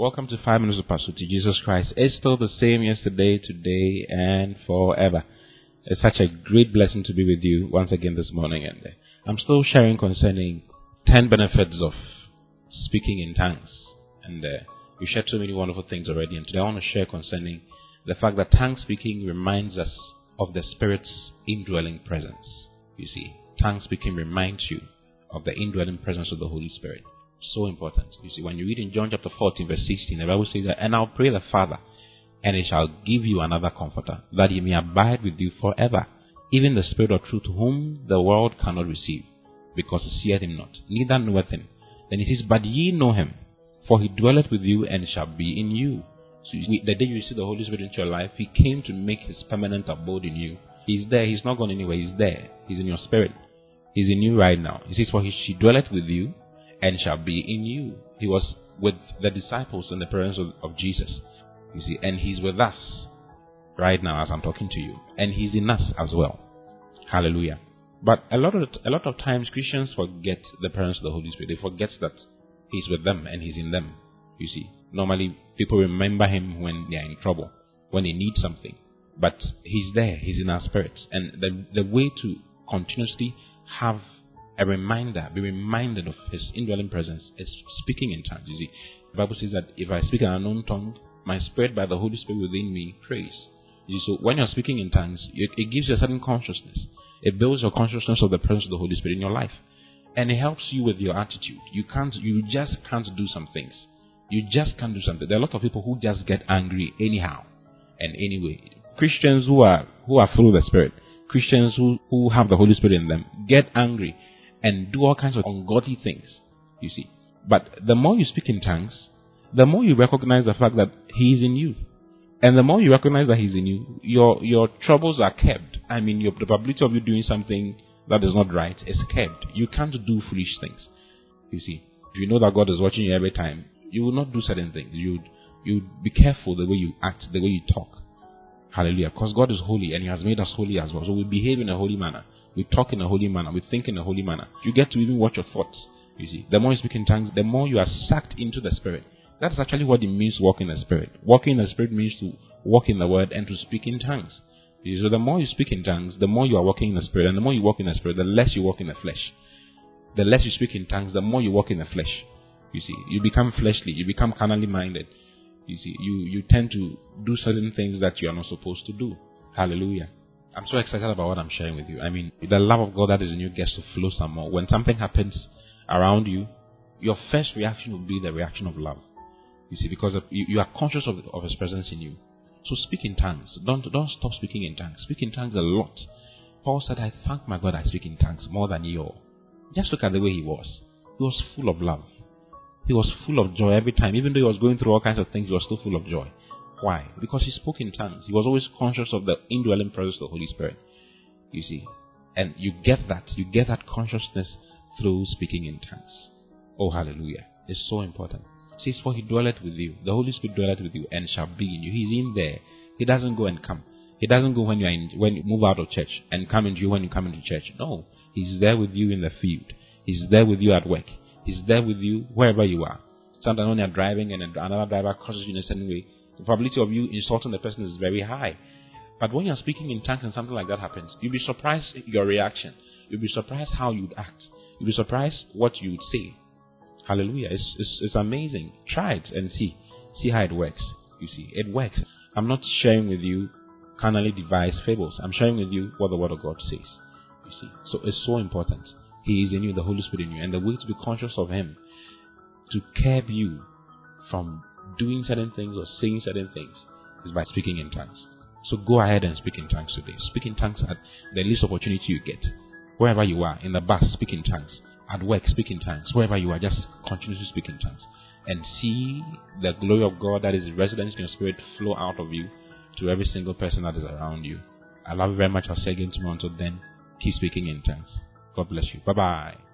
Welcome to Five Minutes of Pursuit to Jesus Christ. It's still the same yesterday, today, and forever. It's such a great blessing to be with you once again this morning, and uh, I'm still sharing concerning ten benefits of speaking in tongues. And uh, shared so many wonderful things already, and today I want to share concerning the fact that tongue speaking reminds us of the Spirit's indwelling presence. You see, tongue speaking reminds you of the indwelling presence of the Holy Spirit. So important. You see, when you read in John chapter 14, verse 16, the Bible says that, And I'll pray the Father, and he shall give you another comforter, that he may abide with you forever, even the Spirit of truth, whom the world cannot receive, because it seeth him not, neither knoweth him. Then he says, But ye know him, for he dwelleth with you and shall be in you. So you, the day you receive the Holy Spirit into your life, he came to make his permanent abode in you. He's there, he's not gone anywhere, he's there. He's in your spirit. He's in you right now. He says, For he, she dwelleth with you and shall be in you. He was with the disciples in the presence of, of Jesus. You see, and he's with us right now as I'm talking to you. And he's in us as well. Hallelujah. But a lot of a lot of times Christians forget the presence of the Holy Spirit. They forget that He's with them and He's in them. You see, normally people remember Him when they are in trouble, when they need something. But He's there. He's in our spirits. And the the way to continuously have a reminder, be reminded of His indwelling presence is speaking in tongues. You see, the Bible says that if I speak an unknown tongue, my spirit by the Holy Spirit within me prays. You see, so when you're speaking in tongues, it, gives you a certain consciousness. It builds your consciousness of the presence of the Holy Spirit in your life, and it helps you with your attitude. You can't, you just can't do some things. You just can't do something. There are a lot of people who just get angry anyhow and anyway. Christians who are who are full of the Spirit, Christians who, who have the Holy Spirit in them, get angry and do all kinds of ungodly things. You see. But the more you speak in tongues, the more you recognize the fact that He is in you. And the more you recognize that He's in you, your your troubles are kept. I mean, your, probability of you doing something that is not right is kept. You can't do foolish things. You see, if you know that God is watching you every time, you will not do certain things. You you be careful the way you act, the way you talk. Hallelujah. Because God is holy and He has made us holy as well. So we behave in a holy manner. We talk in a holy manner. We think in a holy manner. You get to even watch your thoughts. You see, the more you speak in tongues, the more you are sucked into the Spirit. That's actually what it means walk in the Spirit. Walking in the Spirit means to walk in the Word and to speak in tongues. So the more you speak in tongues, the more you are walking in the Spirit. And the more you walk in the Spirit, the less you walk in the flesh. The less you speak in tongues, the more you walk in the flesh. You see, you become fleshly. You become carnally minded. You see, you, you tend to do certain things that you are not supposed to do. Hallelujah. I'm so excited about what I'm sharing with you. I mean, the love of God that is in you gets to flow some more. When something happens around you, your first reaction will be the reaction of love. You see, because of, you, you, are conscious of, of His presence in you. So speak in tongues. Don't don't stop speaking in tongues. Speak in tongues a lot. Paul said, "I thank my God I speak in tongues more than you all." Just look at the way he was. He was full of love. He was full of joy every time. Even though he was going through all kinds of things, he was still full of joy. Why? Because he spoke in tongues. He was always conscious of the indwelling presence of the Holy Spirit. You see. And you get that. You get that consciousness through speaking in tongues. Oh, hallelujah. It's so important. It says, For he dwelleth with you. The Holy Spirit dwelleth with you and shall be in you. He's in there. He doesn't go and come. He doesn't go when you in, when you move out of church and come into you when you come into church. No. He's there with you in the field. He's there with you at work. He's there with you wherever you are. Sometimes when you're driving and another driver crosses you in a certain way, the probability of you insulting the person is very high. But when you're speaking in tongues and something like that happens, you'll be surprised your reaction. You'll be surprised how you'd act. You'll be surprised what you'd say. Hallelujah. It's, it's, it's amazing. Try it and see. See how it works. You see, it works. I'm not sharing with you carnally devised fables. I'm sharing with you what the Word of God says. You see. So it's so important. He is in you, the Holy Spirit in you. And the way to be conscious of Him, to curb you from doing certain things or saying certain things is by speaking in tongues. So go ahead and speak in tongues today. Speak in tongues at the least opportunity you get. Wherever you are, in the bus, speak in tongues. At work, speak in tongues. Wherever you are, just continue to speak in tongues. And see the glory of God that is resident in your spirit flow out of you to every single person that is around you. I love you very much. I'll say again tomorrow. Until then, keep speaking in tongues. God bless you. Bye bye.